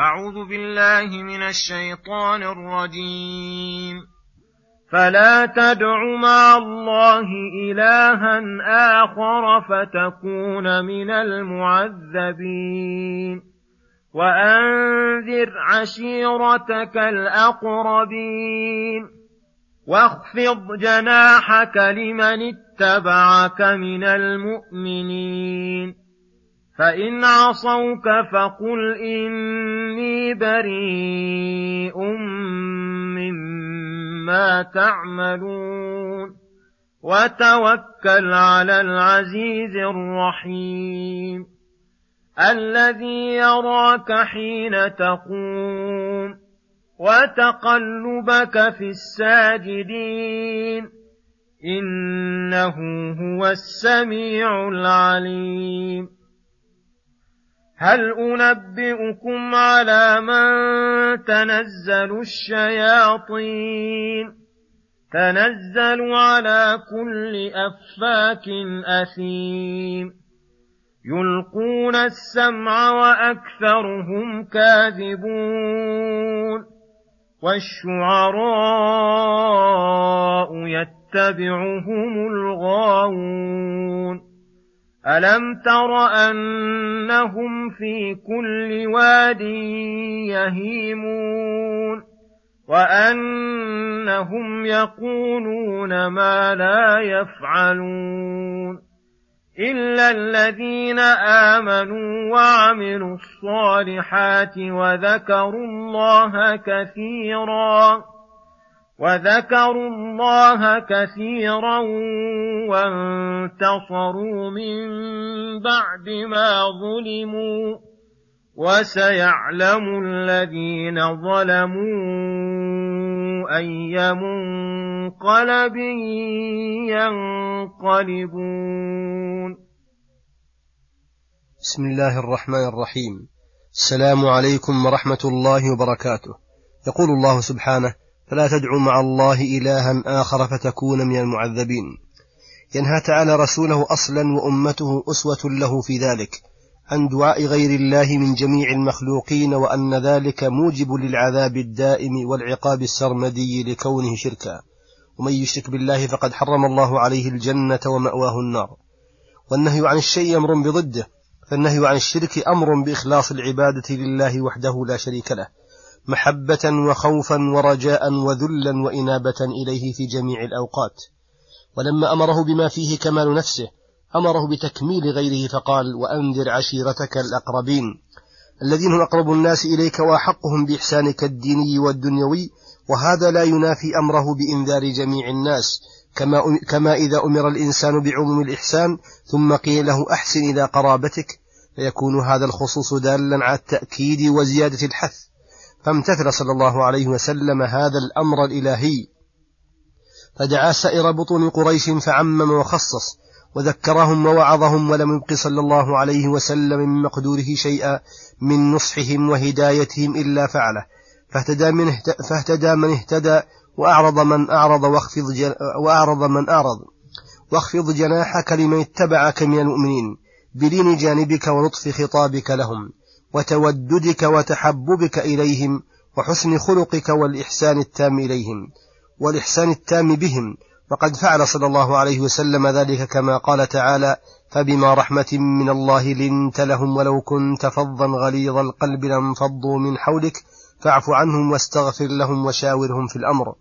أعوذ بالله من الشيطان الرجيم. فلا تدع مع الله إلها آخر فتكون من المعذبين. وأنذر عشيرتك الأقربين. واخفض جناحك لمن اتبعك من المؤمنين. فإن عصوك فقل إني بريء مما تعملون وتوكل على العزيز الرحيم الذي يراك حين تقوم وتقلبك في الساجدين انه هو السميع العليم هل أنبئكم على من تنزل الشياطين؟ تنزل على كل أفاك أثيم. يلقون السمع وأكثرهم كاذبون. والشعراء يتبعهم الغاوون. الم تر انهم في كل واد يهيمون وانهم يقولون ما لا يفعلون الا الذين امنوا وعملوا الصالحات وذكروا الله كثيرا وذكروا الله كثيرا وانتصروا من بعد ما ظلموا وسيعلم الذين ظلموا اي منقلب ينقلبون بسم الله الرحمن الرحيم. السلام عليكم ورحمة الله وبركاته. يقول الله سبحانه فلا تدعوا مع الله إلها آخر فتكون من المعذبين. ينهى تعالى رسوله أصلا وأمته أسوة له في ذلك عن دعاء غير الله من جميع المخلوقين وأن ذلك موجب للعذاب الدائم والعقاب السرمدي لكونه شركا. ومن يشرك بالله فقد حرم الله عليه الجنة ومأواه النار. والنهي عن الشيء أمر بضده فالنهي عن الشرك أمر بإخلاص العبادة لله وحده لا شريك له. محبة وخوفا ورجاء وذلا وإنابة إليه في جميع الأوقات. ولما أمره بما فيه كمال نفسه أمره بتكميل غيره فقال وأنذر عشيرتك الأقربين الذين هم أقرب الناس إليك وأحقهم بإحسانك الديني والدنيوي وهذا لا ينافي أمره بإنذار جميع الناس كما, كما إذا أمر الإنسان بعموم الإحسان ثم قيل له أحسن إلى قرابتك. فيكون هذا الخصوص دالا على التأكيد وزيادة الحث. فامتثل صلى الله عليه وسلم هذا الأمر الإلهي؟ فدعا سائر بطون قريش فعمم وخصص وذكرهم ووعظهم ولم يبق صلى الله عليه وسلم من مقدوره شيئا من نصحهم وهدايتهم إلا فعله. فاهتدى من, فاهتدى من اهتدى وأعرض من أعرض واخفض, جن وأعرض من أعرض. واخفض جناحك لمن اتبعك من المؤمنين بلين جانبك ولطف خطابك لهم. وتوددك وتحببك إليهم وحسن خلقك والإحسان التام إليهم والإحسان التام بهم. وقد فعل صلى الله عليه وسلم ذلك كما قال تعالى فبما رحمة من الله لنت لهم ولو كنت فظا غليظ القلب لانفضوا من حولك فاعف عنهم واستغفر لهم وشاورهم في الأمر.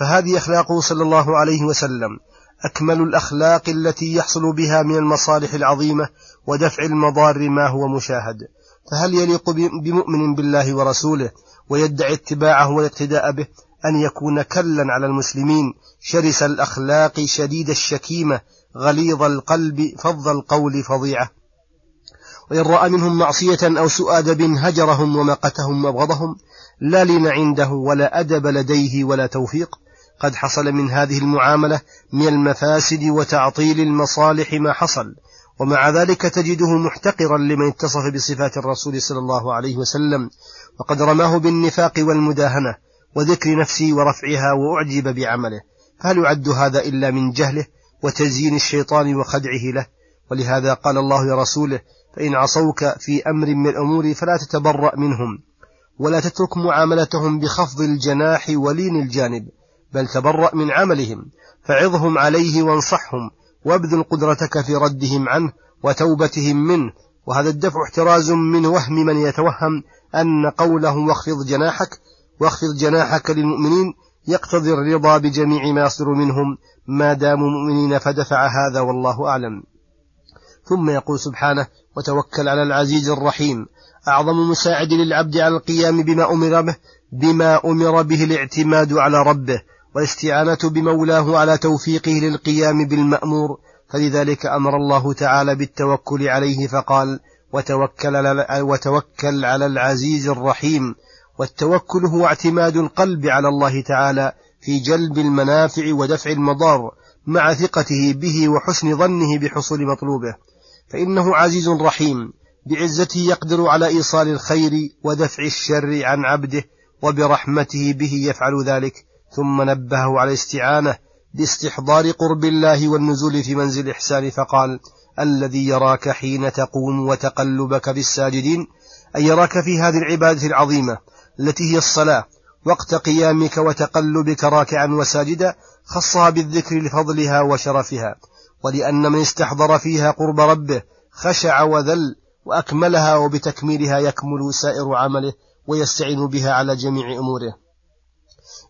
فهذه أخلاقه صلى الله عليه وسلم أكمل الأخلاق التي يحصل بها من المصالح العظيمة ودفع المضار ما هو مشاهد. فهل يليق بمؤمن بالله ورسوله ويدعي اتباعه والاقتداء به أن يكون كلا على المسلمين شرس الأخلاق شديد الشكيمة غليظ القلب فظ القول فظيعة؟ وإن رأى منهم معصية أو سوء أدب هجرهم ومقتهم وأبغضهم لا لين عنده ولا أدب لديه ولا توفيق. قد حصل من هذه المعاملة من المفاسد وتعطيل المصالح ما حصل. ومع ذلك تجده محتقرا لمن اتصف بصفات الرسول صلى الله عليه وسلم وقد رماه بالنفاق والمداهنة وذكر نفسه ورفعها وأعجب بعمله. فهل يعد هذا إلا من جهله وتزيين الشيطان وخدعه له؟ ولهذا قال الله لرسوله فإن عصوك في أمر من الأمور فلا تتبرأ منهم ولا تترك معاملتهم بخفض الجناح ولين الجانب بل تبرأ من عملهم فعظهم عليه وانصحهم وابذل قدرتك في ردهم عنه وتوبتهم منه. وهذا الدفع احتراز من وهم من يتوهم أن قوله واخفض جناحك واخفض جناحك للمؤمنين يقتضي الرضا بجميع ما يصدر منهم. ما داموا مؤمنين فدفع هذا والله أعلم. ثم يقول سبحانه وتوكل على العزيز الرحيم. أعظم مساعد للعبد على القيام بما أمر به بما أمر به الاعتماد على ربه. والاستعانة بمولاه على توفيقه للقيام بالمأمور فلذلك أمر الله تعالى بالتوكل عليه فقال وتوكل على, وتوكل على العزيز الرحيم والتوكل هو اعتماد القلب على الله تعالى في جلب المنافع ودفع المضار مع ثقته به وحسن ظنه بحصول مطلوبه. فإنه عزيز رحيم بعزته يقدر على إيصال الخير ودفع الشر عن عبده وبرحمته به يفعل ذلك. ثم نبهه على الاستعانة باستحضار قرب الله والنزول في منزل الإحسان فقال الذي يراك حين تقوم وتقلبك في الساجدين أي يراك في هذه العبادة العظيمة التي هي الصلاة وقت قيامك وتقلبك راكعا وساجدا خصها بالذكر لفضلها وشرفها ولأن من استحضر فيها قرب ربه خشع وذل وأكملها وبتكميلها يكمل سائر عمله ويستعين بها على جميع أموره.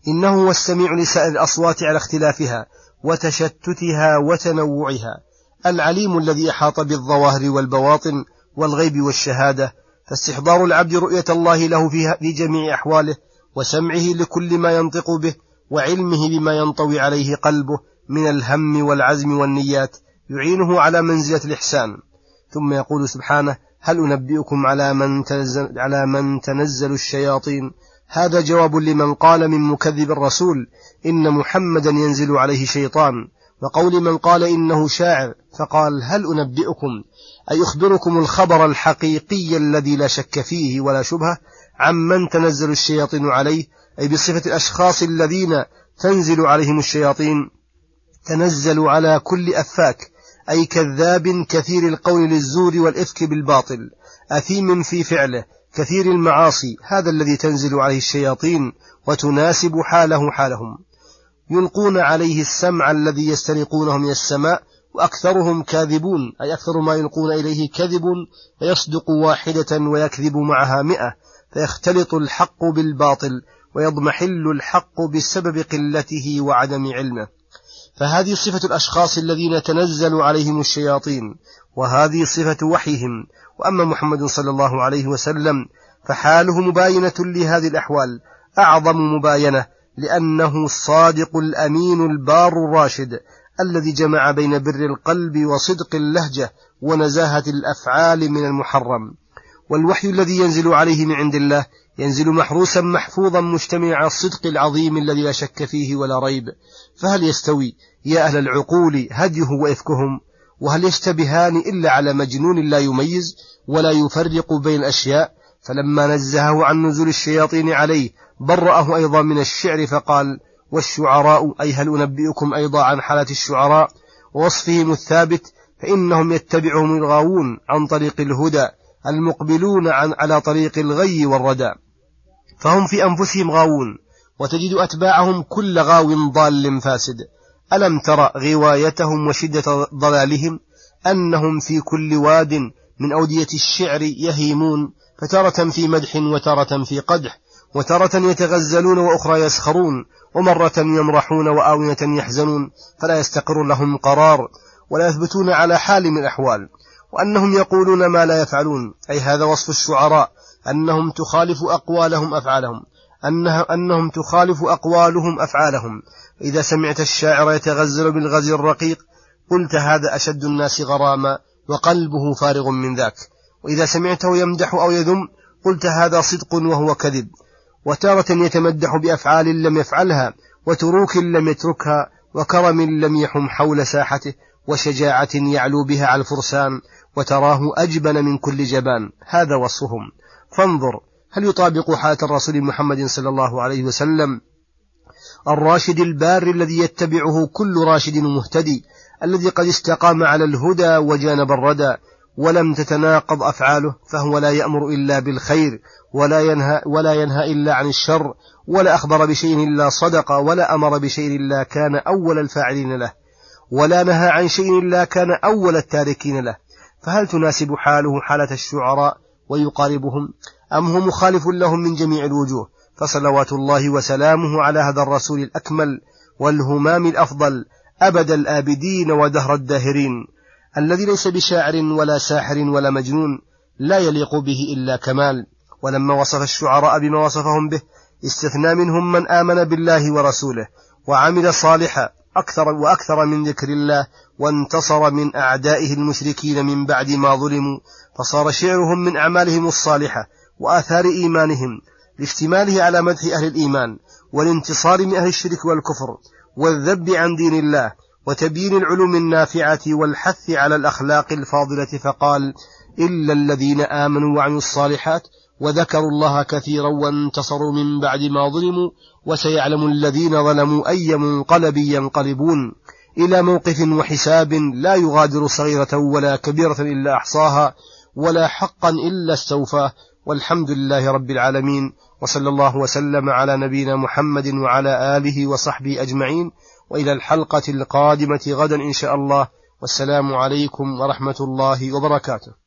إنه هو السميع لسائر الأصوات على اختلافها وتشتتها وتنوعها العليم الذي أحاط بالظواهر والبواطن والغيب والشهادة فاستحضار العبد رؤية الله له في جميع أحواله وسمعه لكل ما ينطق به وعلمه بما ينطوي عليه قلبه من الهم والعزم والنيات يعينه على منزلة الإحسان. ثم يقول سبحانه هل أنبئكم على من تنزل, على من تنزل الشياطين؟ هذا جواب لمن قال من مكذب الرسول إن محمدا ينزل عليه شيطان. وقول من قال إنه شاعر فقال هل أنبئكم؟ أي أخبركم الخبر الحقيقي الذي لا شك فيه ولا شبهة؟ عمن تنزل الشياطين عليه؟ أي بصفة الأشخاص الذين تنزل عليهم الشياطين؟ تنزل على كل أفاك أي كذاب كثير القول للزور والإفك بالباطل أثيم في فعله كثير المعاصي هذا الذي تنزل عليه الشياطين وتناسب حاله حالهم. يلقون عليه السمع الذي يسترقونه من السماء وأكثرهم كاذبون أي أكثر ما يلقون إليه كذب فيصدق واحدة ويكذب معها مئة فيختلط الحق بالباطل ويضمحل الحق بسبب قلته وعدم علمه. فهذه صفة الأشخاص الذين تنزل عليهم الشياطين وهذه صفة وحيهم. وأما محمد صلى الله عليه وسلم فحاله مباينة لهذه الأحوال أعظم مباينة لأنه الصادق الأمين البار الراشد الذي جمع بين بر القلب وصدق اللهجة ونزاهة الأفعال من المحرم. والوحي الذي ينزل عليه من عند الله ينزل محروسا محفوظا مجتمعا على الصدق العظيم الذي لا شك فيه ولا ريب. فهل يستوي يا أهل العقول هديه وإفكهم؟ وهل يشتبهان إلا على مجنون لا يميز ولا يفرق بين الأشياء فلما نزهه عن نزول الشياطين عليه برأه أيضا من الشعر فقال والشعراء أي هل أنبئكم أيضا عن حالة الشعراء؟ ووصفهم الثابت فإنهم يتبعهم الغاوون عن طريق الهدى المقبلون عن على طريق الغي والردى. فهم في أنفسهم غاوون وتجد أتباعهم كل غاو ضال فاسد. ألم تر غوايتهم وشدة ضلالهم أنهم في كل واد من أودية الشعر يهيمون فتارة في مدح وتارة في قدح وتارة يتغزلون وأخرى يسخرون ومرة يمرحون وآونة يحزنون فلا يستقر لهم قرار ولا يثبتون على حال من الأحوال وأنهم يقولون ما لا يفعلون أي هذا وصف الشعراء أنهم تخالف أقوالهم أفعالهم. أنه أنهم تخالف أقوالهم أفعالهم. إذا سمعت الشاعر يتغزل بالغزل الرقيق قلت هذا أشد الناس غراما وقلبه فارغ من ذاك. وإذا سمعته يمدح أو يذم قلت هذا صدق وهو كذب. وتارة يتمدح بأفعال لم يفعلها وتروك لم يتركها وكرم لم يحم حول ساحته وشجاعة يعلو بها على الفرسان وتراه أجبن من كل جبان. هذا وصفهم. فانظر هل يطابق حالة الرسول محمد صلى الله عليه وسلم الراشد البار الذي يتبعه كل راشد مهتدي الذي قد استقام على الهدى وجانب الردى ولم تتناقض أفعاله فهو لا يأمر إلا بالخير ولا ينهى, ولا ينهى إلا عن الشر ولا أخبر بشيء إلا صدق ولا أمر بشيء إلا كان أول الفاعلين له ولا نهى عن شيء إلا كان أول التاركين له. فهل تناسب حاله حالة الشعراء ويقاربهم؟ أم هو مخالف لهم من جميع الوجوه؟ فصلوات الله وسلامه على هذا الرسول الأكمل والهمام الأفضل أبد الآبدين ودهر الداهرين. الذي ليس بشاعر ولا ساحر ولا مجنون لا يليق به إلا كمال. ولما وصف الشعراء بما وصفهم به استثنى منهم من آمن بالله ورسوله وعمل صالحا أكثر وأكثر من ذكر الله وانتصر من أعدائه المشركين من بعد ما ظلموا فصار شعرهم من أعمالهم الصالحة. وآثار إيمانهم لاشتماله على مدح أهل الإيمان والانتصار من أهل الشرك والكفر والذب عن دين الله وتبيين العلوم النافعة والحث على الأخلاق الفاضلة فقال إلا الذين آمنوا وعملوا الصالحات وذكروا الله كثيرا وانتصروا من بعد ما ظلموا وسيعلم الذين ظلموا أي منقلب ينقلبون إلى موقف وحساب لا يغادر صغيرة ولا كبيرة إلا أحصاها ولا حقا إلا استوفاه والحمد لله رب العالمين وصلى الله وسلم على نبينا محمد وعلى آله وصحبه أجمعين وإلى الحلقة القادمة غدا إن شاء الله والسلام عليكم ورحمة الله وبركاته.